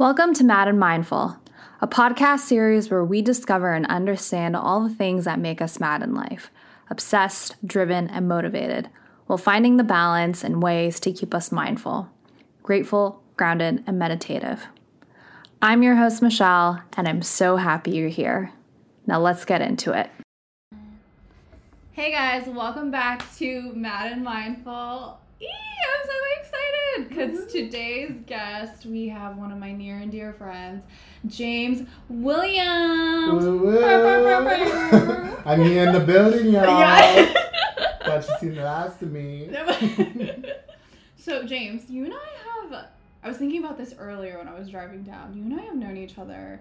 Welcome to Mad and Mindful, a podcast series where we discover and understand all the things that make us mad in life obsessed, driven, and motivated, while finding the balance and ways to keep us mindful, grateful, grounded, and meditative. I'm your host, Michelle, and I'm so happy you're here. Now let's get into it. Hey guys, welcome back to Mad and Mindful. Eee, I'm so excited because mm-hmm. today's guest, we have one of my near and dear friends, James Williams. I'm here in the building, y'all. Yeah. Thought you seen the last of me. so, James, you and I have. I was thinking about this earlier when I was driving down. You and I have known each other,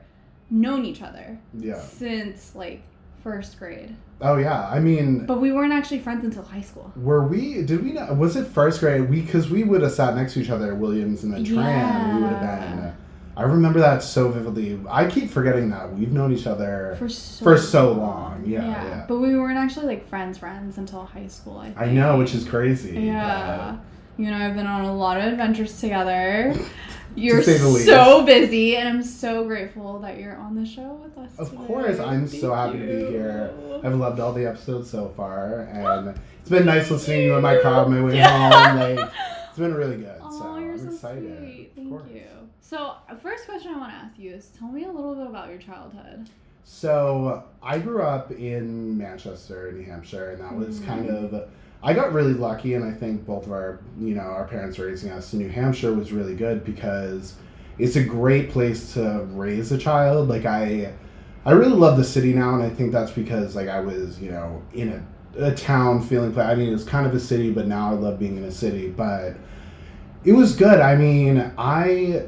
known each other Yeah. since like first grade, Oh yeah. I mean, but we weren't actually friends until high school. were we? Did we? Not, was it first grade? We because we would have sat next to each other at Williams in the tram. We would have Yeah. been. I remember that so vividly. I keep forgetting that we've known each other For so, for so long. Yeah, yeah. But we weren't actually like friends, friends until high school. I, I know, which is crazy. Yeah. You and I have been on a lot of adventures together. You're say the least. so busy, and I'm so grateful that you're on the show with us. Of today. course, I'm so Thank happy to be here. I've loved all the episodes so far, and it's been nice listening to you in my car on my way home. Like, it's been really good. Oh, so you're I'm so excited. sweet. Thank you. So, uh, first question I want to ask you is tell me a little bit about your childhood. So I grew up in Manchester, New Hampshire, and that was Mhm. kind of. I got really lucky, and I think both of our, you know, our parents raising us in New Hampshire was really good because it's a great place to raise a child. Like I, I really love the city now, and I think that's because like I was, you know, in a, a town feeling. I mean, it was kind of a city, but now I love being in a city. But it was good. I mean, I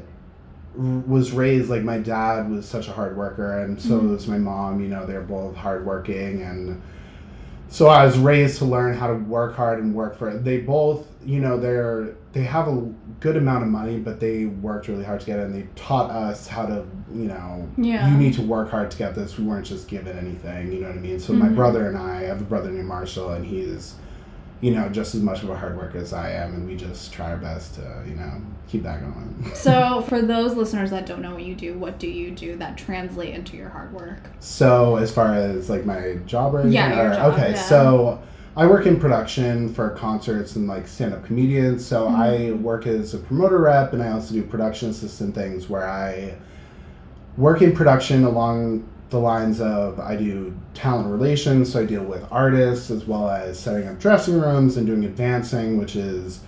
was raised like my dad was such a hard worker and so Mhm. was my mom you know they're both hardworking and so i was raised to learn how to work hard and work for it they both you know they're they have a good amount of money but they worked really hard to get it and they taught us how to you know Yeah. you need to work hard to get this we weren't just given anything you know what i mean so my Mhm. brother and i, I have a brother named marshall and he's you know just as much of a hard worker as i am and we just try our best to you know keep that going So, for those listeners that don't know what you do, what do you do that translate into your hard work? So as far as like my job or anything, Yeah, or- job, okay, yeah. so I work in production for concerts and like stand-up comedians. So Mm-hmm. I work as a promoter rep, and I also do production assistant things where I work in production along the lines of I do talent relations, so I deal with artists as well as setting up dressing rooms and doing advancing, which is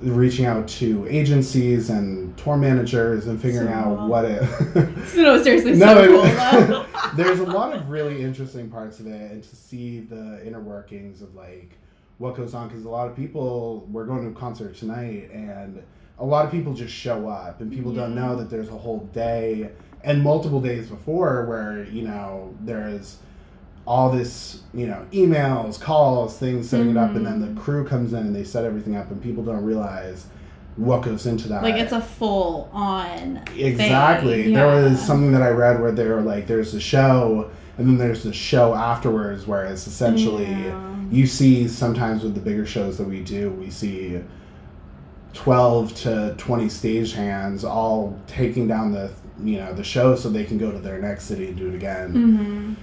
reaching out to agencies and tour managers and figuring So out what it No, seriously, No, so cool. there's a lot of really interesting parts of it and to see the inner workings of like what goes on because a lot of people we're going to a concert tonight and a lot of people just show up and people don't know that there's a whole day and multiple days before where you know there's all this you know emails calls things setting it up and then the mm-hmm. crew comes in and they set everything up and people don't realize what goes into that like, it's a full on. Exactly. There was something that I read where they were like, there's a show, and then there's the show afterwards, where it's essentially Yeah. you see sometimes with the bigger shows that we do, we see 12 to 20 stage hands all taking down the you know the show so they can go to their next city and do it again Mhm.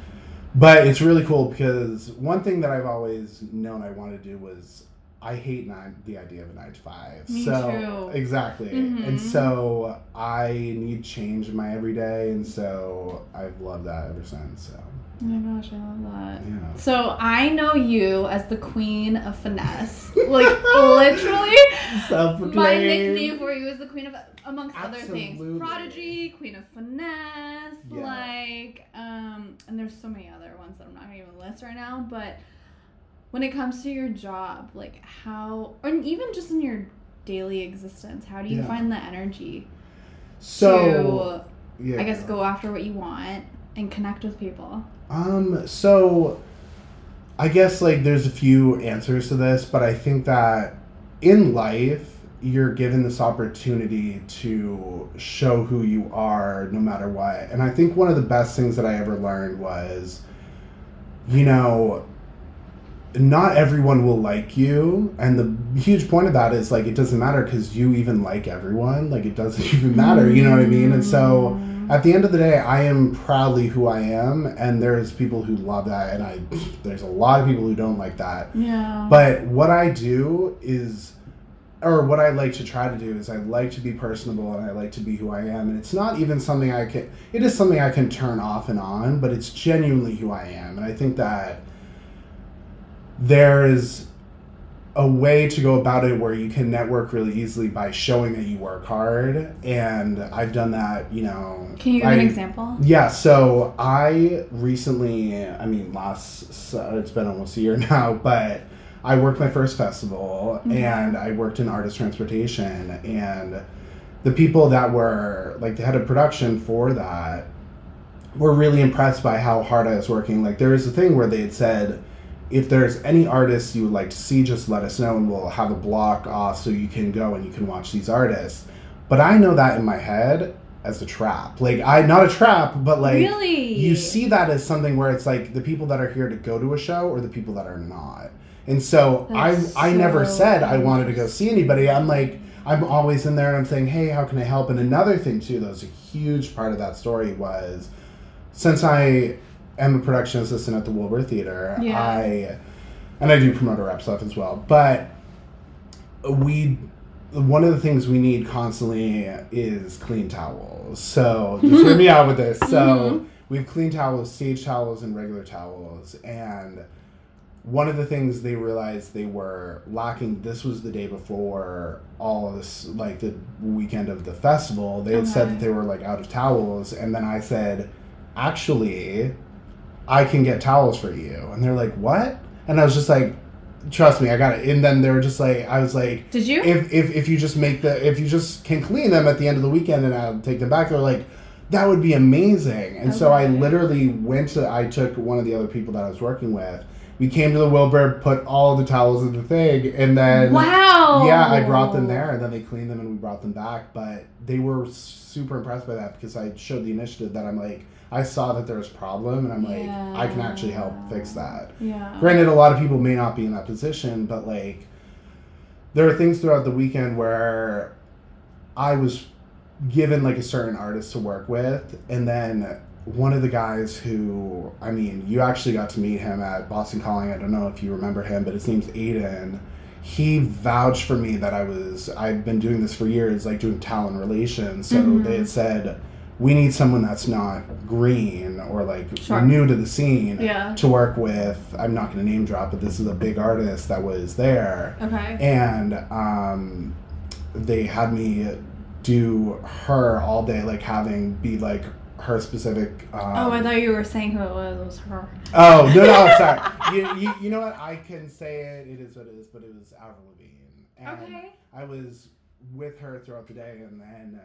but it's really cool because one thing that I've always known I want to do was I hate nine, the idea of a nine to five. Me so too. exactly, Mhm. and so I need change in my everyday, and so I've loved that ever since. So Oh my gosh, I love that. yeah, So I know you as the queen of finesse. Like literally, my nickname for you is the queen of amongst other things. Prodigy, queen of finesse, Yeah. like um and there's so many other ones that I'm not gonna even list right now, but when it comes to your job, like how and even just in your daily existence, how do you Yeah. find the energy So to yeah, I guess go after what you want and connect with people? Um, so I guess like there's a few answers to this, but I think that in life you're given this opportunity to show who you are no matter what. And I think one of the best things that I ever learned was you know not everyone will like you and the huge point of that is like it doesn't matter because you even like everyone like it doesn't even matter you know what i mean and so. At the end of the day i am proudly who i am and there's people who love that and i there's a lot of people who don't like that Yeah. but what i do is or what i like to try to do is i like to be personable and i like to be who i am and it's not even something i can it is something i can turn off and on but it's genuinely who i am and i think that there's a way to go about it where you can network really easily by showing that you work hard and i've done that you know Can you give an example? yeah, so I recently, I mean, last, it's been almost a year now, but I worked my first festival Okay. and I worked in artist transportation. And the people that were, like, the head of production for that were really impressed by how hard I was working. Like, there was a thing where they had said, if there's any artists you would like to see, just let us know and we'll have a block off so you can go and you can watch these artists. But I know that in my head as a trap. Like I not a trap, but like really? you see that as something where it's like the people that are here to go to a show or the people that are not. And so That's I I never said I wanted to go see anybody. I'm like I'm always in there and I'm saying, "Hey, how can I help?" And another thing too that was a huge part of that story was since I am a production assistant at the Wilbur Theater, Yeah. I and I do promoter rep stuff as well. But we one of the things we need constantly is clean towels. So just hear me out with this. So Mhm. we have clean towels, stage towels, and regular towels. And one of the things they realized they were lacking. This was the day before all of this, like the weekend of the festival. They had said that they were like out of towels, and then I said, actually, I can get towels for you. And they're like, what? And I was just like, trust me, I got it. And then they were just like, I was like, Did you? if, if if you just make the if you just can clean them at the end of the weekend and I'll take them back, they're like, that would be amazing. And so I literally went to I took one of the other people that I was working with. We came to the Wilbur, put all the towels in the thing, and then wow. yeah, I brought them there, and then they cleaned them and we brought them back. But they were super impressed by that because I showed the initiative that I'm like, I saw that there was a problem, and I'm like, I can actually help fix that. Yeah. Granted, a lot of people may not be in that position, but like, there are things throughout the weekend where I was given like a certain artist to work with, and then one of the guys who, I mean, you actually got to meet him at Boston Calling. I don't know if you remember him, but his name's Aiden. He vouched for me that I was, I've been doing this for years, like doing talent relations. So Mhm. they had said, we need someone that's not green or like Sure. new to the scene Yeah. to work with. I'm not going to name drop, but this is a big artist that was there, Okay. and um, they had me do her all day, like having be like her specific. Um, oh, I thought you were saying who it was. It was her. Oh no no sorry. you, you, you know what? I can say it. It is what it is. But it was Avril Lavigne. And Okay. I was with her throughout the day, and then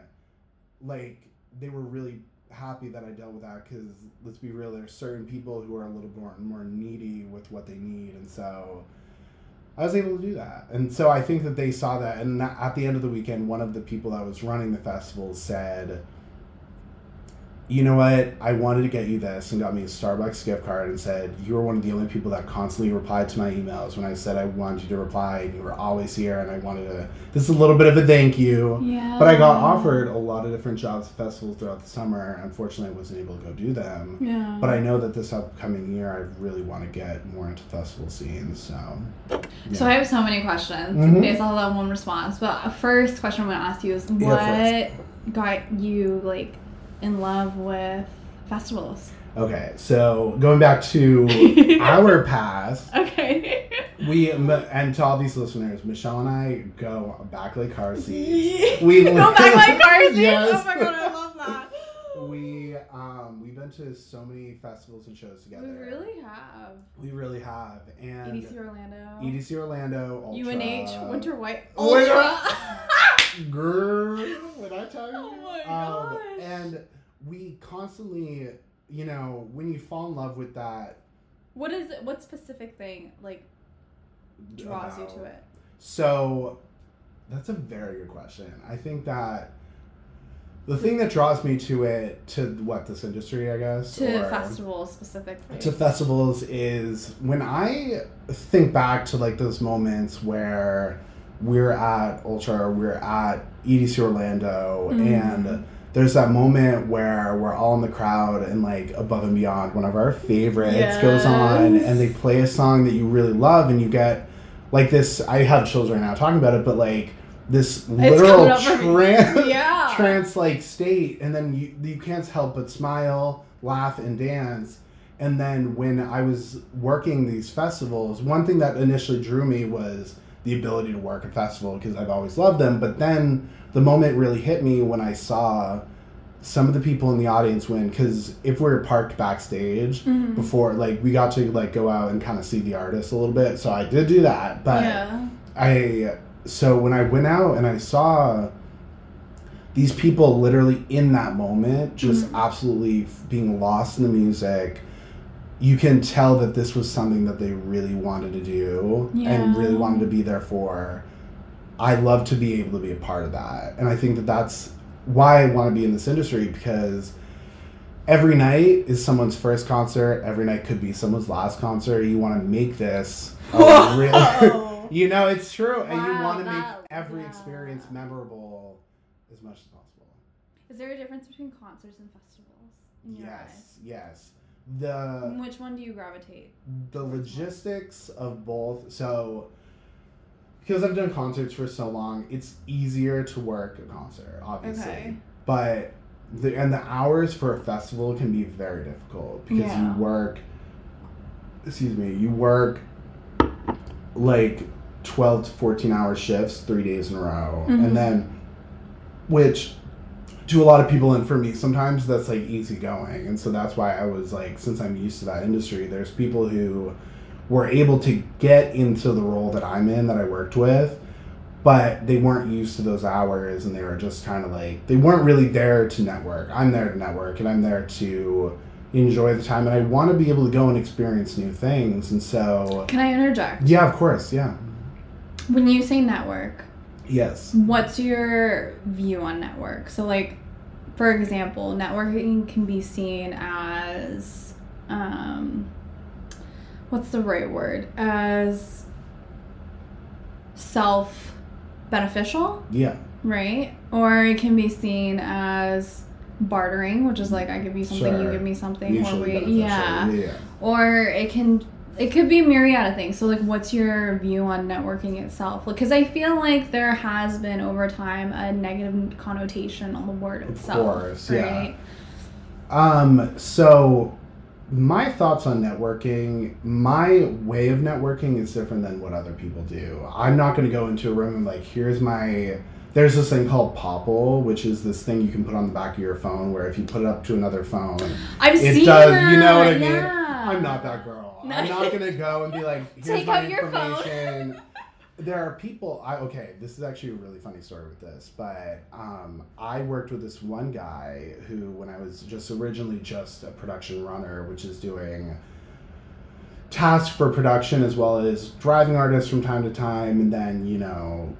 like they were really happy that I dealt with that because let's be real, there's certain people who are a little more more needy with what they need, and so I was able to do that. And so I think that they saw that, and at the end of the weekend, one of the people that was running the festival said. You know what? I wanted to get you this and got me a Starbucks gift card and said, You were one of the only people that constantly replied to my emails when I said I wanted you to reply and you were always here and I wanted to. This is a little bit of a thank you. Yeah. But I got offered a lot of different jobs at festivals throughout the summer. Unfortunately, I wasn't able to go do them. Yeah. But I know that this upcoming year, I really want to get more into festival scenes. So, So I have so many questions Mhm. based on that one response. But first question I'm gonna ask you is Yeah, what got you like in love with festivals? okay. So going back to our past, Okay. we and to all these listeners, Michelle and I go back like car seats. We go li- back like cars. Yes. Oh my god, I love that. We um we've been to so many festivals and shows together. We really have. We really have. And EDC Orlando. EDC Orlando, Ultra. UNH Winter White Oh my Ultra. Girl, when I tell you. Oh my um, gosh. and we constantly, you know, when you fall in love with that. what is it? What specific thing like draws you to it? So, that's a very good question. I think that the thing that draws me to it to what this industry i guess to festivals specifically. to festivals is when I think back to like those moments where we're at Ultra, we're at EDC Orlando, Mhm. and there's that moment where we're all in the crowd and like above and beyond, one of our favorites goes on, and they play a song that you really love, and you get like this. I have chills right now talking about it, but like this literal coming up for me. trance, Yeah. trance like state, and then you you can't help but smile, laugh, and dance. And then when I was working these festivals, one thing that initially drew me was the ability to work a festival because I've always loved them. But then the moment really hit me when I saw some of the people in the audience win because if we are parked backstage Mhm. before like we got to like go out and kind of see the artist a little bit so i did do that but yeah. I so when I went out and I saw these people literally in that moment just Mhm. absolutely being lost in the music you can tell that this was something that they really wanted to do and really wanted to be there for i love to be able to be a part of that and i think that that's why i want to be in this industry because every night is someone's first concert every night could be someone's last concert you want to make this a Whoa. real you know it's true and you want to that- make every yeah. experience memorable as much as possible Is there a difference between concerts and festivals? Yes yes the? Which one do you gravitate? the logistics of both so because i've done concerts for so long it's easier to work a concert obviously Okay. but the and the hours for a festival can be very difficult because Yeah. you work excuse me you work like 12 to 14 hour shifts three days in a row Mhm. and then which to a lot of people and for me sometimes that's like easy going. And so that's why i was like since i'm used to that industry there's people who were able to get into the role that i'm in that i worked with but they weren't used to those hours and they were just kind of like they weren't really there to network. I'm there to network and i'm there to enjoy the time and i want to be able to go and experience new things. And so Can I interject? yeah of course yeah. When you say network, yes what's your view on network? So, like, for example, networking can be seen as, um, what's the right word? As self beneficial, yeah right? Or it can be seen as bartering, which is like I give you something, you give me something, or we, yeah. yeah or it can it could be a myriad of things so like what's your view on networking itself because i feel like there has been over time a negative connotation on the word itself Of course, yeah. right Um, so my thoughts on networking, my way of networking is different than what other people do. I'm not going to go into a room and like, here's my. There's this thing called Popl, which is this thing you can put on the back of your phone, where if you put it up to another phone, i've it seen does. that You know what I mean? yeah. I'm not that girl. No. I'm not gonna go and be like, here's Take my out your phone. information. there are people. I okay. This is actually a really funny story with this, but um, I worked with this one guy who, when I was just originally just a production runner, which is doing tasks for production as well as driving artists from time to time, and then you know.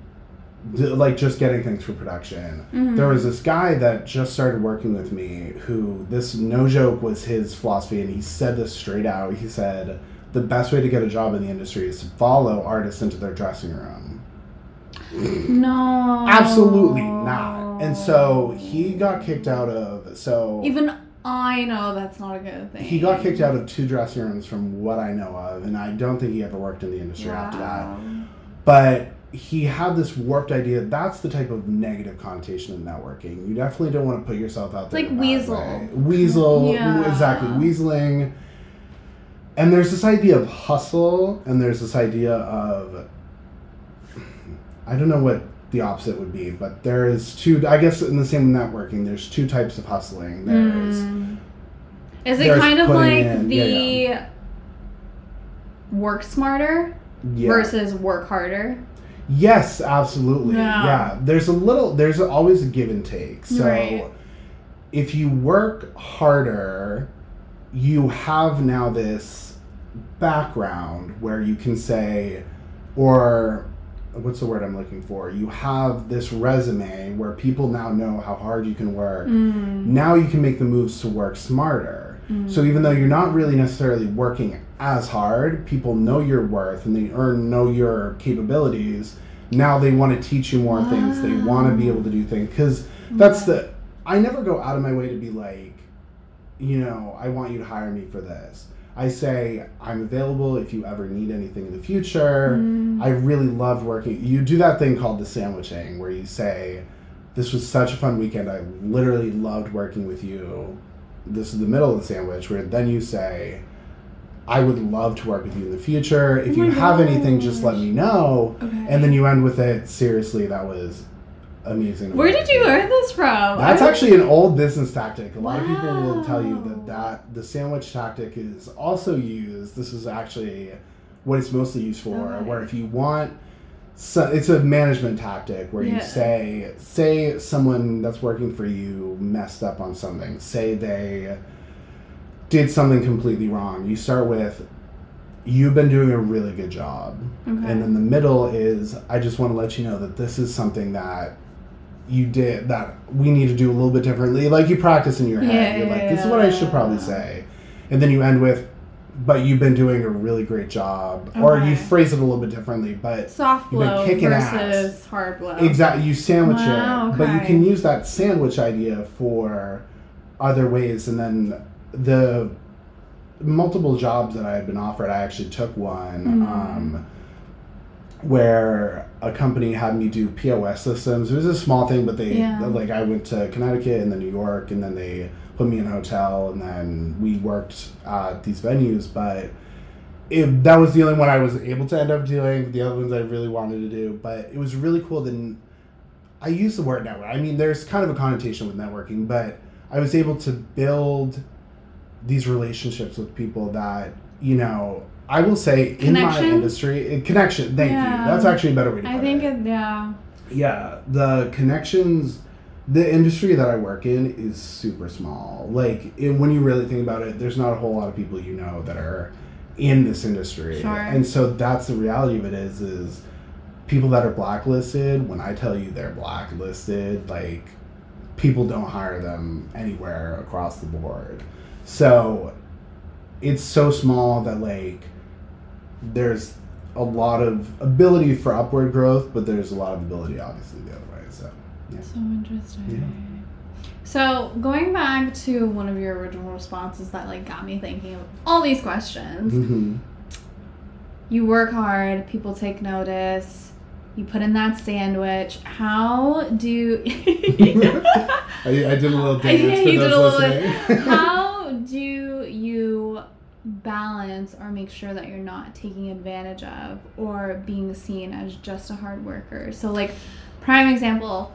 Like just getting things for production. Mhm. There was this guy that just started working with me who this no joke was his philosophy and he said this straight out. He said the best way to get a job in the industry is to follow artists into their dressing room. no Absolutely not. And so he got kicked out of so even i know that's not a good thing he got kicked out of two dressing rooms from what I know of and I don't think he ever worked in the industry after that. But he had this warped idea. That's the type of negative connotation of networking. You definitely don't want to put yourself out there. Like in a bad weasel. way. Weasel. Yeah. Exactly. Weaseling. And there's this idea of hustle, and there's this idea of. I don't know what the opposite would be, but there is two. I guess in the same networking, there's two types of hustling. There's. Mm. Is it kind of like in- the yeah, work smarter Yeah. versus work harder? Yes, absolutely. Yeah. Yeah. There's a little there's always a give and take. So Right. if you work harder, you have now this background where you can say or what's the word I'm looking for? You have this resume where people now know how hard you can work. Mm. Now you can make the moves to work smarter. Mm. So even though you're not really necessarily working as hard, people know your worth and they earn know your capabilities. Now they want to teach you more things. They want to be able to do things because that's the. Mm. I never go out of my way to be like, you know, I want you to hire me for this. I say I'm available if you ever need anything in the future. Mm. I really loved working. You do that thing called the sandwiching where you say, "This was such a fun weekend. I literally loved working with you." This is the middle of the sandwich where then you say, "I would love to work with you in the future. Oh if Oh you have anything, just let me know." Okay. And then you end with it. Seriously, that was amazing. Where did you learn this from? that's actually an old business tactic. A lot of people will tell you that, that the sandwich tactic is also used. This is actually what it's mostly used for. Okay. Where if you want, so it's a management tactic where Yeah. you say, say someone that's working for you messed up on something. Say they did something completely wrong. You start with, you've been doing a really good job. Okay. And then the middle is, I just want to let you know that this is something that you did that we need to do a little bit differently. Like you practice in your head. Yeah, You're like, this is what I should probably say. And then you end with, but you've been doing a really great job. Or you phrase it a little bit differently, but soft blow kicking versus ass. hard blow. exactly you sandwich Wow, it. But you can use that sandwich idea for other ways. And then the multiple jobs that I had been offered, I actually took one. Mhm. Um, where a company had me do POS systems. It was a small thing, but they Yeah. like I went to Connecticut and then New York, and then they put me in a hotel, and then we worked at these venues. But it, that was the only one I was able to end up doing. The other ones I really wanted to do, but it was really cool. Then I use the word network. I mean, there's kind of a connotation with networking, but I was able to build these relationships with people that you know. I will say in my industry, uh, connection. Thank Yeah. you. That's actually a better way to put I think it. it, yeah. Yeah, the connections, the industry that I work in is super small. Like it, when you really think about it, there's not a whole lot of people you know that are in this industry, Sure. and so that's the reality of it. Is is people that are blacklisted. When I tell you they're blacklisted, like people don't hire them anywhere across the board. So it's so small that like there's a lot of ability for upward growth, but there's a lot of ability obviously the other way. So yeah. So interesting. So going back to one of your original responses that like got me thinking of all these questions. hmm You work hard, people take notice, you put in that sandwich. How do I, I did a little dance Yeah, for those a little listening. How do you balance or make sure that you're not taking advantage of or being seen as just a hard worker? So, like, prime example,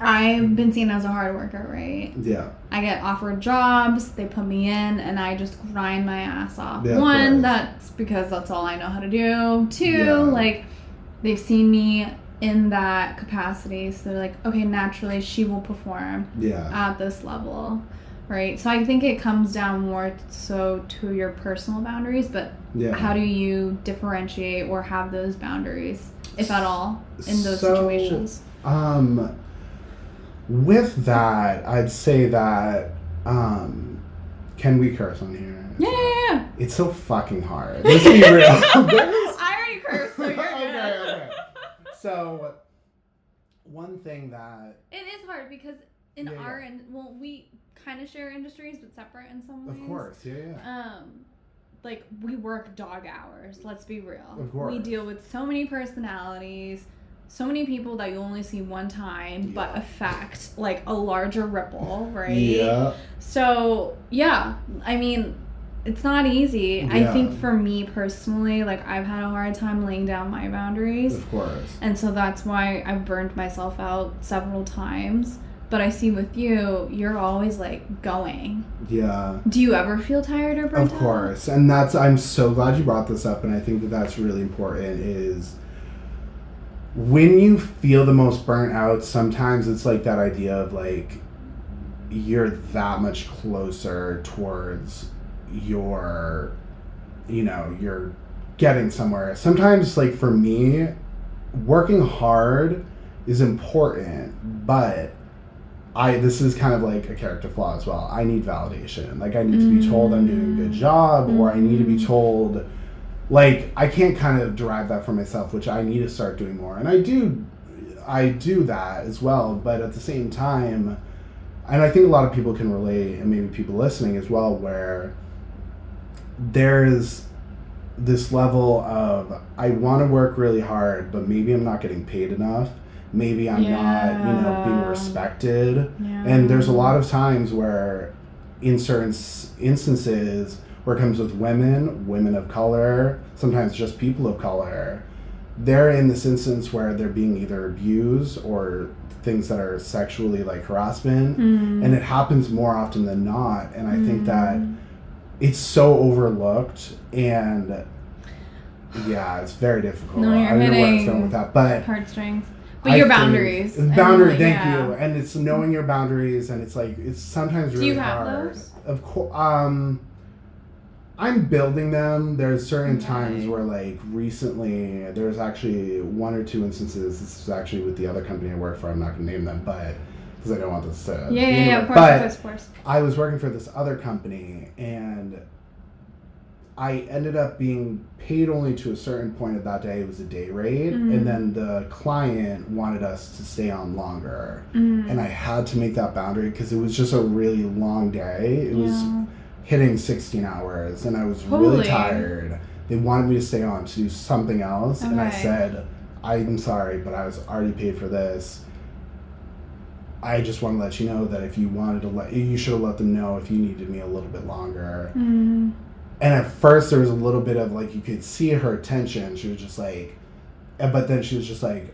I've been seen as a hard worker, right? yeah, I get offered jobs, they put me in, and I just grind my ass off. Yeah, One, course. that's because that's all I know how to do. Two, Yeah. like, they've seen me in that capacity, so they're like, okay, naturally, she will perform yeah, at this level right so i think it comes down more so to your personal boundaries but yeah. how do you differentiate or have those boundaries if at all in those So, situations Um, with that, I'd say that um, can we curse on here? yeah yeah, yeah. It's so fucking hard. Let's be real. I already cursed so you're good Okay, okay. So, one thing that, it is hard because in Yeah, our in well we kind of share industries but separate in some ways of course, yeah, yeah. um like we work dog hours let's be real Of course. we deal with so many personalities so many people that you only see one time but affect like a larger ripple right Yeah, so yeah i mean it's not easy Yeah. i think for me personally like i've had a hard time laying down my boundaries of course. and so that's why I've burned myself out several times. But I see with you, you're always like going. Yeah. Do you ever feel tired or burnt out? Of out? course, and that's I'm so glad you brought this up, and I think that that's really important. Is when you feel the most burnt out, sometimes it's like that idea of like you're that much closer towards your, you know, you're getting somewhere. Sometimes, like for me, working hard is important, but I this is kind of like a character flaw as well. I need validation. Like I need to be told I'm doing a good job, or I need to be told like I can't kind of derive that from myself, which I need to start doing more. And I do I do that as well, but at the same time and I think a lot of people can relate and maybe people listening as well where there's this level of I want to work really hard, but maybe I'm not getting paid enough. Maybe I'm not, you know, being respected. Yeah. And there's a lot of times where, in certain instances, where it comes with women, women of color, sometimes just people of color, they're in this instance where they're being either abused or things that are sexually like harassment. Mm. And it happens more often than not. And I think that it's so overlooked and yeah, it's very difficult. No, you're I don't know where it's going with that. But heartstrings. But I your boundaries. Boundary, like, thank yeah. you. And it's knowing your boundaries, and it's like it's sometimes really Do you have hard. those? Of course, um, I'm building them. There's certain times where, like, recently, there's actually one or two instances. This is actually with the other company I work for. I'm not gonna name them, but because I don't want this to. Yeah, yeah, yeah, of course, but of course, of course. I was working for this other company and I ended up being paid only to a certain point of that day. It was a day rate. Mhm. And then the client wanted us to stay on longer. Mm. And I had to make that boundary because it was just a really long day. It was hitting 16 hours and I was Holy. really tired. They wanted me to stay on to do something else. And I said, I'm sorry, but I was already paid for this. I just want to let you know that if you wanted to let, you should have let them know if you needed me a little bit longer. Mm. And at first, there was a little bit of like, you could see her tension. She was just like, but then she was just like,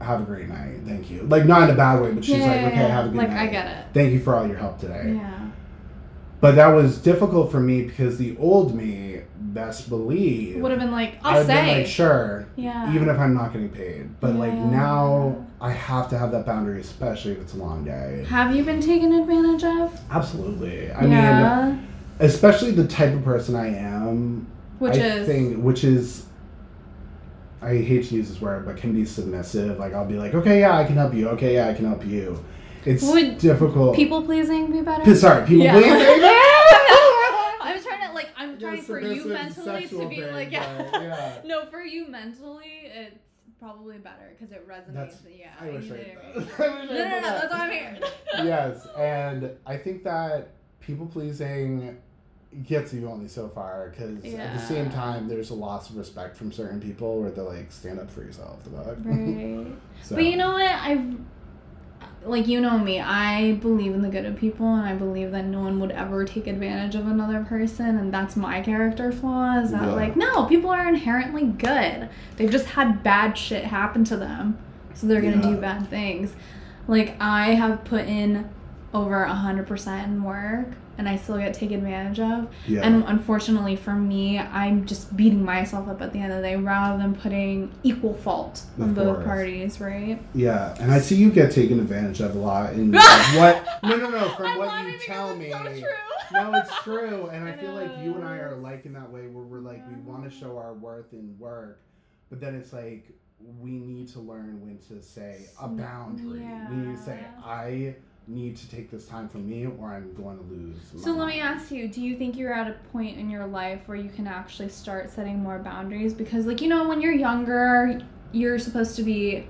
have a great night. Thank you. Like, not in a bad way, but she's Yeah, like, okay, yeah. have a good night. Like, night. I get it. Thank you for all your help today. Yeah. But that was difficult for me because the old me, best believe, Would have been like, I'd I'll been like, sure, yeah. even if I'm not getting paid. But like now, I have to have that boundary, especially if it's a long day. Have you been taken advantage of? Absolutely. I mean, yeah. Especially the type of person I am. Which I is. think, which is, I hate to use this word, but can be submissive. Like I'll be like, okay, yeah, I can help you. Okay, yeah, I can help you. It's Would difficult. People pleasing be better? Sorry, people Yeah. pleasing. I was trying to like I'm trying Yes, for you mentally to be thing, like yeah. yeah. no, for you mentally, it's probably better because it resonates. That's- yeah. I wish I did it. that. No, no, no, that's why I'm here. yes, and I think that people pleasing gets you only so far because at the same time, there's a loss of respect from certain people where they're like, stand up for yourself. Dog. Right. so, But you know what? I've like you know me. I believe in the good of people, and I believe that no one would ever take advantage of another person, and that's my character flaw. Is that Yeah. like no, people are inherently good. They've just had bad shit happen to them, so they're gonna do bad things. Like I have put in over a hundred percent in work, and I still get taken advantage of. yeah. And unfortunately for me, I'm just beating myself up at the end of the day rather than putting equal fault on Of both course. parties, right? yeah, and I see you get taken advantage of a lot in what? No, no, no. From I'm what you tell me, so no, it's true, and I I feel like you and I are alike in that way, where we're like we want to show our worth in work, but then it's like we need to learn when to say a boundary. We need to say. I need to take this time for me, or I'm going to lose. So let me ask you, do you think you're at a point in your life where you can actually start setting more boundaries? Because like, you know, when you're younger, you're supposed to be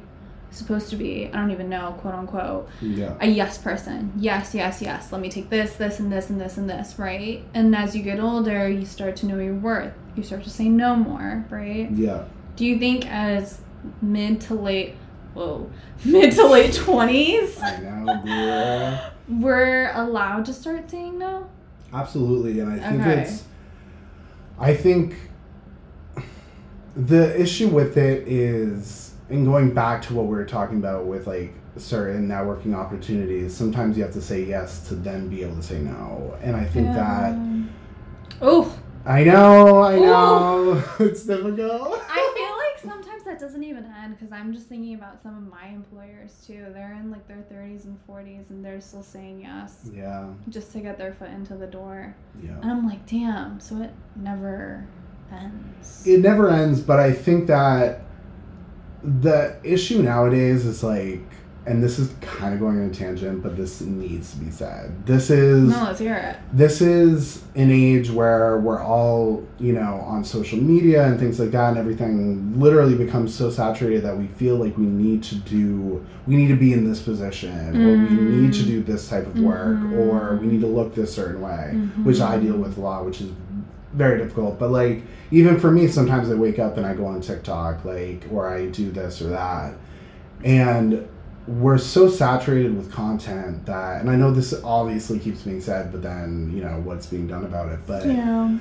supposed to be, I don't even know, quote unquote, Yeah. a yes person. Yes, yes, yes. Let me take this, this, and this, and this, and this, right? And as you get older, you start to know your worth. You start to say no more, right? Yeah. Do you think as mid to late, whoa, mid to late 20s, I know, we're allowed to start saying no? Absolutely, and I think Okay. it's. I think the issue with it is, and going back to what we were talking about with like certain networking opportunities, sometimes you have to say yes to then be able to say no, and I think that Oh, I know, I know, it's difficult. I feel like sometimes that doesn't even end because I'm just thinking about some of my employers too. They're in like their 30s and 40s and they're still saying yes Yeah, just to get their foot into the door. yeah. And I'm like, damn, so it never ends. it never ends but i think that the issue nowadays is like and this is kind of going on a tangent but this needs to be said. This is No, let's hear it. this is an age where we're all you know on social media and things like that and everything literally becomes so saturated that we feel like we need to do we need to be in this position or we mm-hmm. need to do this type of work mm-hmm. or we need to look this certain way mm-hmm. which i deal with a lot which is very difficult. But like even for me sometimes i wake up and i go on tiktok like or i do this or that. And we're so saturated with content that and i know this obviously keeps being said but then you know what's being done about it. But Yeah.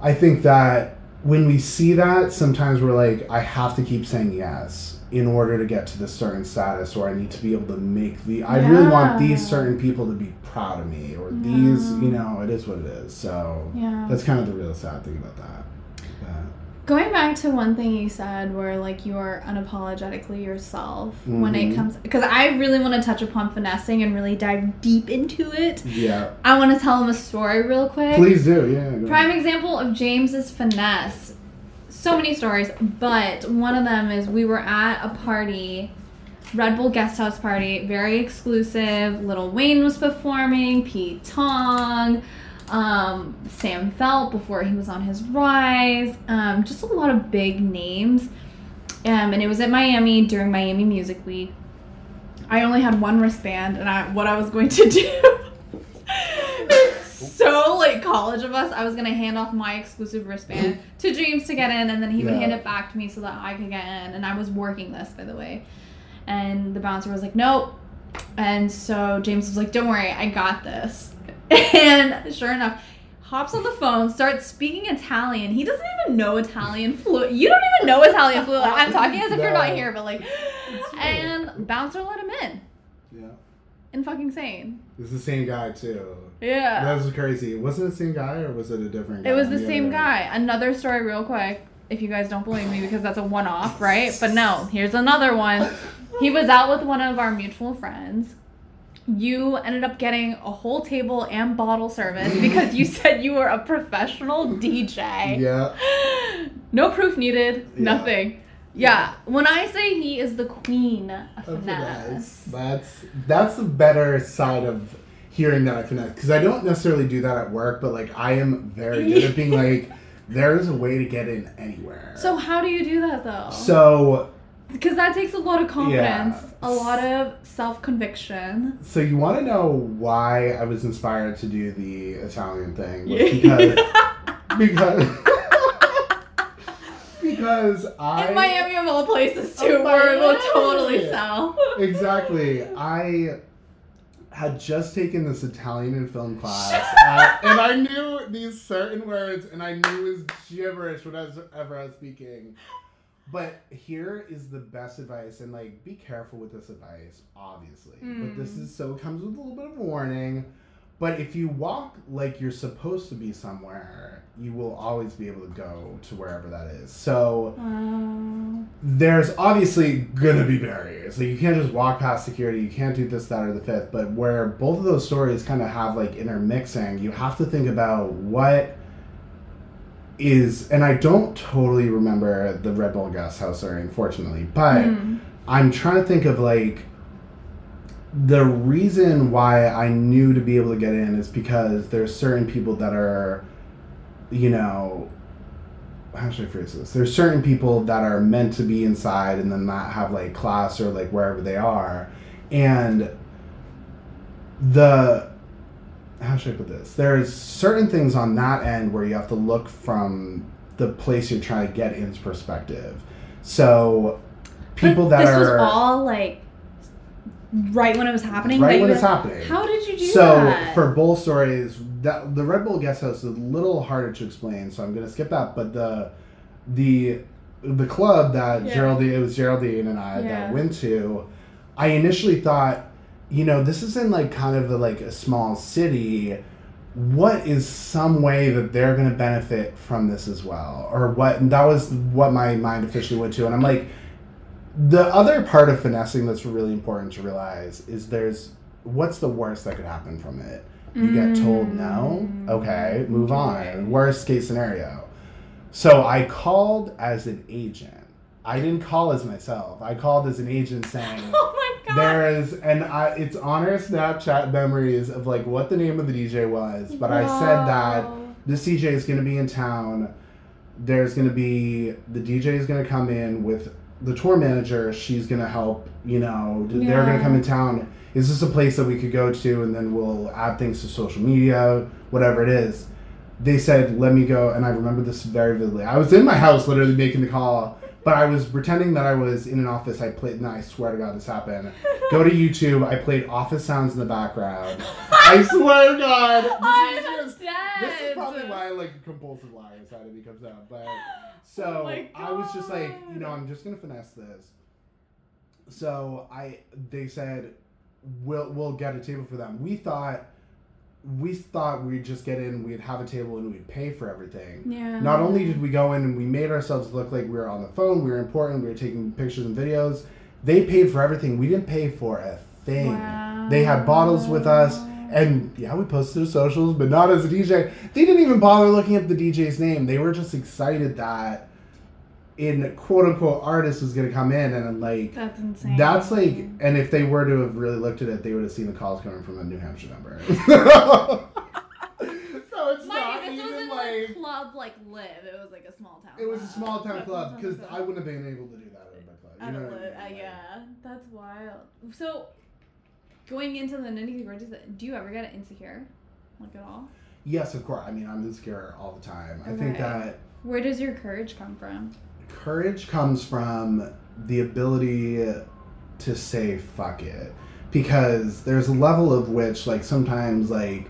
i think that when we see that sometimes we're like i have to keep saying yes in order to get to this certain status or i need to be able to make the i really want these certain people to be proud of me or these you know it is what it is. So Yeah. that's kind of the real sad thing about that Going back to one thing you said, where like you are unapologetically yourself when it Mhm. comes, because I really want to touch upon finessing and really dive deep into it. yeah I want to tell him a story real quick. please do yeah Prime example of James's finesse. So many stories, but one of them is we were at a party, Red Bull guest house party, very exclusive. Lil Wayne was performing, Pete Tong, um, Sam Feldt before he was on his rise, um, just a lot of big names. Um, and it was at Miami during Miami Music Week. I only had one wristband, and I what I was going to do. so like college of us. I was gonna hand off my exclusive wristband to James to get in, and then he would Yeah. hand it back to me so that I could get in. And I was working this, by the way. And the bouncer was like, "Nope." And so James was like, "Don't worry, I got this." And sure enough, hops on the phone, starts speaking Italian. He doesn't even know Italian fluent. You don't even know Italian fluent. I'm talking as if you're not here, but like, and bouncer let him in. yeah And fucking sane. it's the same guy too Yeah. That was crazy. Was it the same guy or was it a different guy? It was the same guy. Another story, real quick. If you guys don't believe me, because that's a one off, right? But no, here's another one. He was out with one of our mutual friends. You ended up getting a whole table and bottle service because you said you were a professional DJ. Yeah. No proof needed, Yeah. nothing. Yeah, when I say he is the queen of finesse. That's that's the better side of hearing that I finesse because I don't necessarily do that at work, but like I am very good at being like, there is a way to get in anywhere. So how do you do that though? So because that takes a lot of confidence, Yeah. a lot of self conviction. so you want to know why I was inspired to do the Italian thing? Was because because because I In Miami of all places too, where it will totally sell. exactly. I had just taken this Italian and film class, uh, and I knew these certain words, and I knew it was gibberish whenever I was speaking. But here is the best advice, and like, be careful with this advice, obviously. But this mm. is so comes with a little bit of warning. But if you walk like you're supposed to be somewhere, you will always be able to go to wherever that is. So there's obviously gonna be barriers. Like you can't just walk past security. You can't do this, that, or the fifth. But where both of those stories kind of have like intermixing, you have to think about what is. And I don't totally remember the Red Bull Guest House story, unfortunately. But Hmm. I'm trying to think of like the reason why I knew to be able to get in is because there's certain people that are, you know, how should I phrase this? There's certain people that are meant to be inside and then not have like class or like wherever they are, and the how should I put this? There's certain things on that end where you have to look from the place you're trying to get in's perspective. So people But that this are was all like right when it was happening. right when it's were- happening. How did you do so that? So for both stories, that the Red Bull guest house is a little harder to explain, so I'm gonna skip that. But the the the club that Yeah. Geraldine it was Geraldine and I Yeah. that went to, I initially thought, you know, this is in like kind of a, like a small city. What is some way that they're gonna benefit from this as well, or what? And that was what my mind officially went to, and I'm like. The other part of finessing that's really important to realize is there's what's the worst that could happen from it? You get told no, mm. okay, move Okay. on. Worst case scenario. So I called as an agent. I didn't call as myself. I called as an agent saying Oh. There is, and I, it's on our Snapchat memories of like what the name of the DJ was. But I said that this DJ is going to be in town. There's going to be the DJ is going to come in with the tour manager. She's going to help. You know, they're going to come in town. Is this a place that we could go to, and then we'll add things to social media, whatever it is. They said, "Let me go," and I remember this very vividly. I was in my house, literally making the call, but I was pretending that I was in an office. I played, and I swear to God, this happened. Go to YouTube. I played office sounds in the background. I swear to God, this is I'm just dead. this is probably why like compulsive liar side of me comes out. But so Oh I was just like, you know, I'm just gonna finesse this. So I they said we'll we'll get a table for them. We thought we thought we'd just get in, we'd have a table and we'd pay for everything. Yeah. Not only did we go in and we made ourselves look like we were on the phone, we were important, we were taking pictures and videos. They paid for everything. We didn't pay for a thing. Wow. They had bottles with us, and yeah, we posted to socials, but not as a DJ. They didn't even bother looking up the DJ's name. They were just excited that in quote unquote artist was gonna come in and like That's insane. that's like and if they were to have really looked at it, they would have seen the calls coming from a New Hampshire number. so it's not you, this even wasn't like a club like live. It was like a small town. it was a small town club because I'm wouldn't have been able to do that at a big club. You know I mean? uh, yeah, that's wild. So, going into the nitty gritty, do you ever get insecure, like at all? Yes, of course. I mean, I'm insecure all the time. I think that Where does your courage come from? Courage comes from the ability to say fuck it because there's a level of which like sometimes like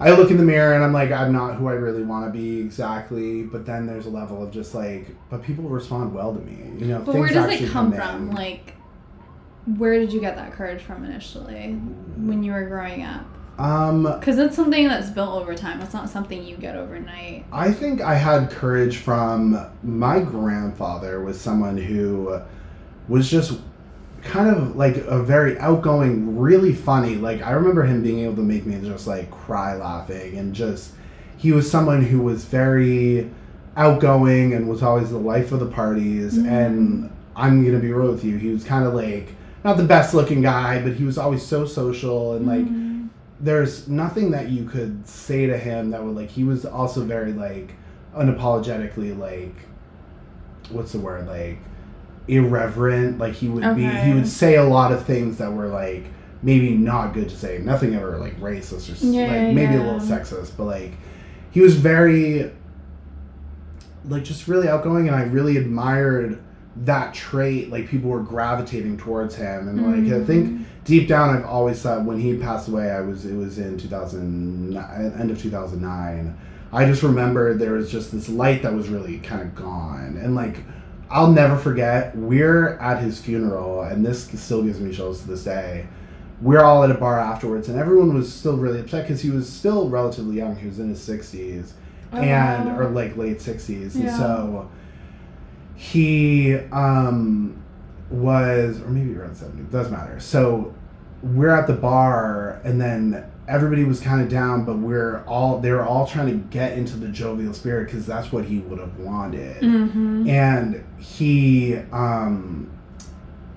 I look in the mirror and I'm like I'm not who I really want to be exactly but then there's a level of just like but people respond well to me you know But where does it come in. from? Like, where did you get that courage from initially when you were growing up? Um Because it's something that's built over time. It's not something you get overnight. I think I had courage from my grandfather was someone who was just kind of like a very outgoing, really funny. Like I remember him being able to make me just like cry laughing and just he was someone who was very outgoing and was always the life of the parties Mhm. and I'm gonna be real with you, he was kind of like not the best looking guy, but he was always so social and like Mhm. There's nothing that you could say to him that would like he was also very like unapologetically like what's the word? Like irreverent. Like he would be he would say a lot of things that were like maybe not good to say. Nothing ever like racist or Yeah, like maybe a little sexist but like he was very like just really outgoing and i really admired that trait. Like people were gravitating towards him and like i think Mhm. Deep down i've always thought when he passed away i was it was in 2000 end of 2009 i just remember there was just this light that was really kind of gone. And like i'll never forget we're at his funeral and this still gives me chills to this day. We're all at a bar afterwards and everyone was still really upset because he was still relatively young. He was in his 60s Oh, and wow. or like late 60s and so he um was or maybe around 70 doesn't matter so we're at the bar and then everybody was kind of down but we're all they were all trying to get into the jovial spirit because that's what he would have wanted Mhm. and he um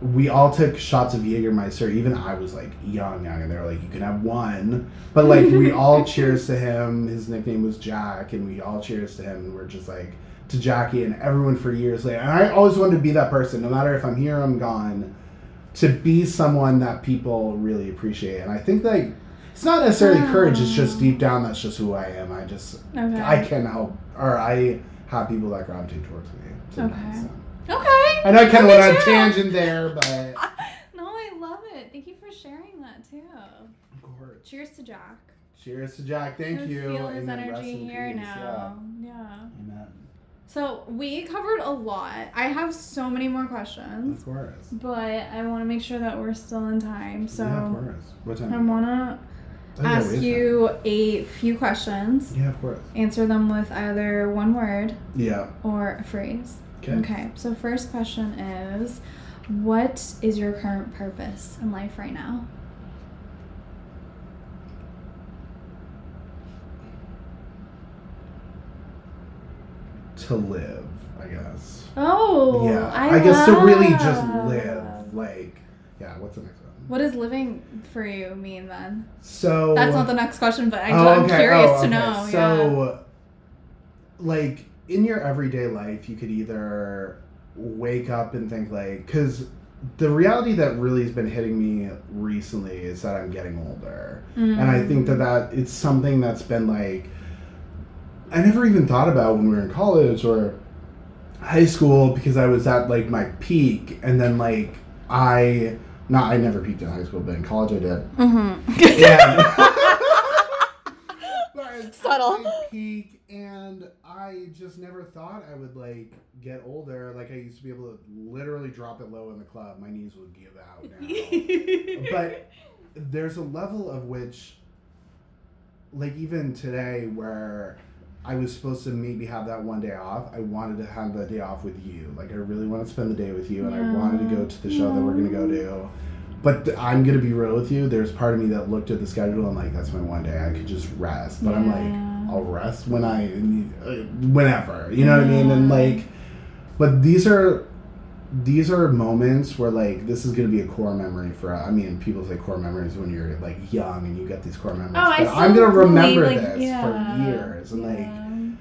we all took shots of Jägermeister. Even I was like young, young, and they were like, "You can have one," but like we all cheers to him. His nickname was Jack, and we all cheers to him, and we're just like to Jackie and everyone for years later. And I always wanted to be that person, no matter if I'm here or I'm gone, to be someone that people really appreciate. And I think like it's not necessarily courage; it's just deep down that's just who I am. I just Okay. I can help, or I have people that gravitate towards me. sometimes, Okay. so. Okay. I know I kind of went on a tangent there, but No, I love it. Thank you for sharing that too. of course. Cheers to Jack. Cheers to Jack. Thank I you. feel his energy here peace. now. Yeah. Yeah. Amen. So we covered a lot. I have so many more questions, Of course. but I want to make sure that we're still in time. So yeah, of course. What time? I want to Oh, ask have you a few questions. Yeah, of course. Answer them with either one word Yeah. or a phrase. Okay. Okay. So first question is, what is your current purpose in life right now? To live. I guess. Oh, yeah, I, guess to really just live. Like, yeah. What's the next one? What does living for you mean then? So That's not the next question, but I, Oh, I'm okay. curious Oh, to okay. know. yeah. So, like in your everyday life, you could either wake up and think like, because the reality that really has been hitting me recently is that I'm getting older, and I think that mm. that it's something that's been like I never even thought about when we were in college or high school because I was at like my peak, and then like I. Not, I never peaked in high school, but in college I did. Mm-hmm. Subtle. peak, and I just never thought I would like get older. Like I used to be able to literally drop it low in the club. My knees would give out now. but there's a level of which, like even today, where I was supposed to maybe have that one day off. I wanted to have that day off with you. Like I really want to spend the day with you, and I wanted to go to the show that we're gonna go to. But th- I'm gonna be real with you. There's part of me that looked at the schedule and like that's my one day. I could just rest. But I'm like, I'll rest when I, uh, whenever. You know what I mean? And like, but these are these are moments where like this is going to be a core memory for i mean people say core memories when you're like young and you get these core memories Oh, I going to remember like, this yeah, for years and like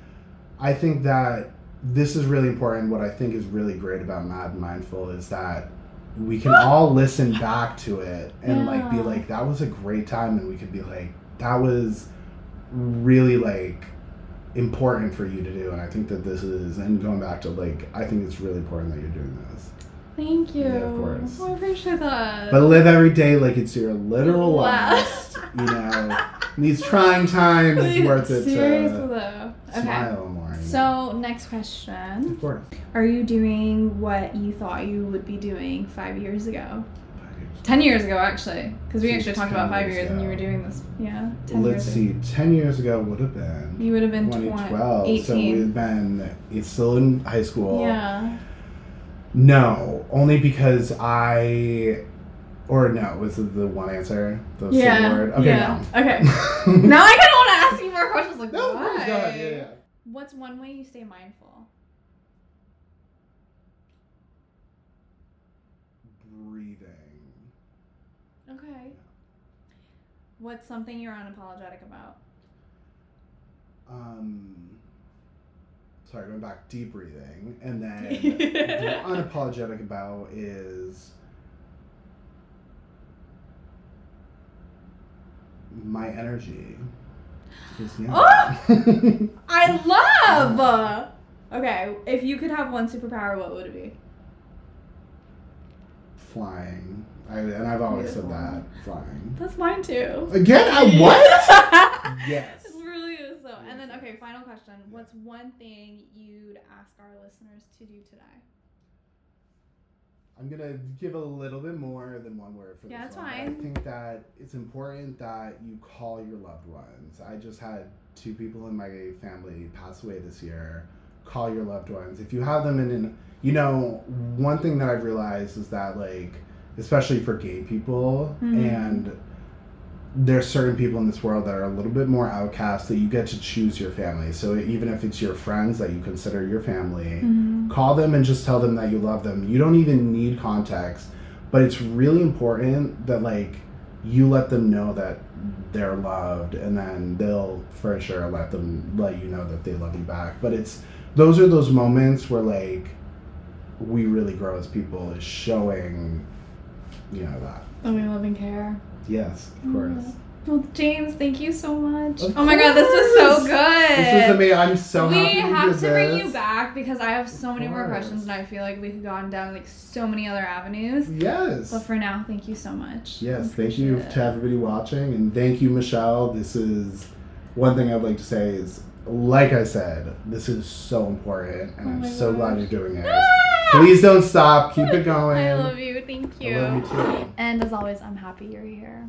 i think that this is really important. What i think is really great about mad mindful is that we can all listen back to it and like be like that was a great time and we could be like that was really like important for you to do and i think that this is and going back to like i think it's really important that you're doing this Thank you. Yeah, of course. Oh, I appreciate that. but live every day like it's your literal Wow. last you know these trying times it's worth it Seriously to though. Okay. smile more? So next question: of course Are you doing what you thought you would be doing five years ago? Ten years ago, actually, because we actually talked about five years years, and you were doing this. Yeah, ten let's years. see 10 years ago would have been You would have been 20, 2012 18. so we've been it's still in high school yeah. no only because i or no was it the one answer the Yeah. word okay yeah. Okay. now I kind of want to ask you more questions. Like, no why? yeah, yeah. What's one way you stay mindful? breathing Okay. What's something you're unapologetic about? um sorry going back deep breathing and then the unapologetic about is my energy 'Cause, yeah. Oh! I love. Okay, if you could have one superpower, what would it be? flying I, and i've always Beautiful. said that flying That's mine too. again i what yes It really is though. And then, okay, final question. What's one thing you'd ask our listeners to do today? I'm gonna give a little bit more than one word for Yeah, this that's one. fine. I think that it's important that you call your loved ones. I just had two people in my family pass away this year. Call your loved ones. If you have them in an you know, one thing that I've realized is that like especially for gay people Mhm. and there's certain people in this world that are a little bit more outcast that you get to choose your family. So even if it's your friends that you consider your family, Mm-hmm. call them and just tell them that you love them. You don't even need context, but it's really important that like you let them know that they're loved and then they'll for sure let them let you know that they love you back. But it's those are those moments where like we really grow as people is showing you know that. And we love and care. Yes, of mm-hmm. course. Well, James, thank you so much. Of oh my god, this was so good. This is amazing. I'm so we happy we have to bring you back because I have so many more questions and I feel like we could gone down like so many other avenues. Yes. But for now, thank you so much. Yes, thank you appreciate to everybody watching, and thank you, Michelle. This is one thing I'd like to say is, like I said, this is so important, and Oh I'm so glad you're doing it. Ah! Please don't stop. Keep it going. I love you. Thank you. You. And as always, I'm happy you're here.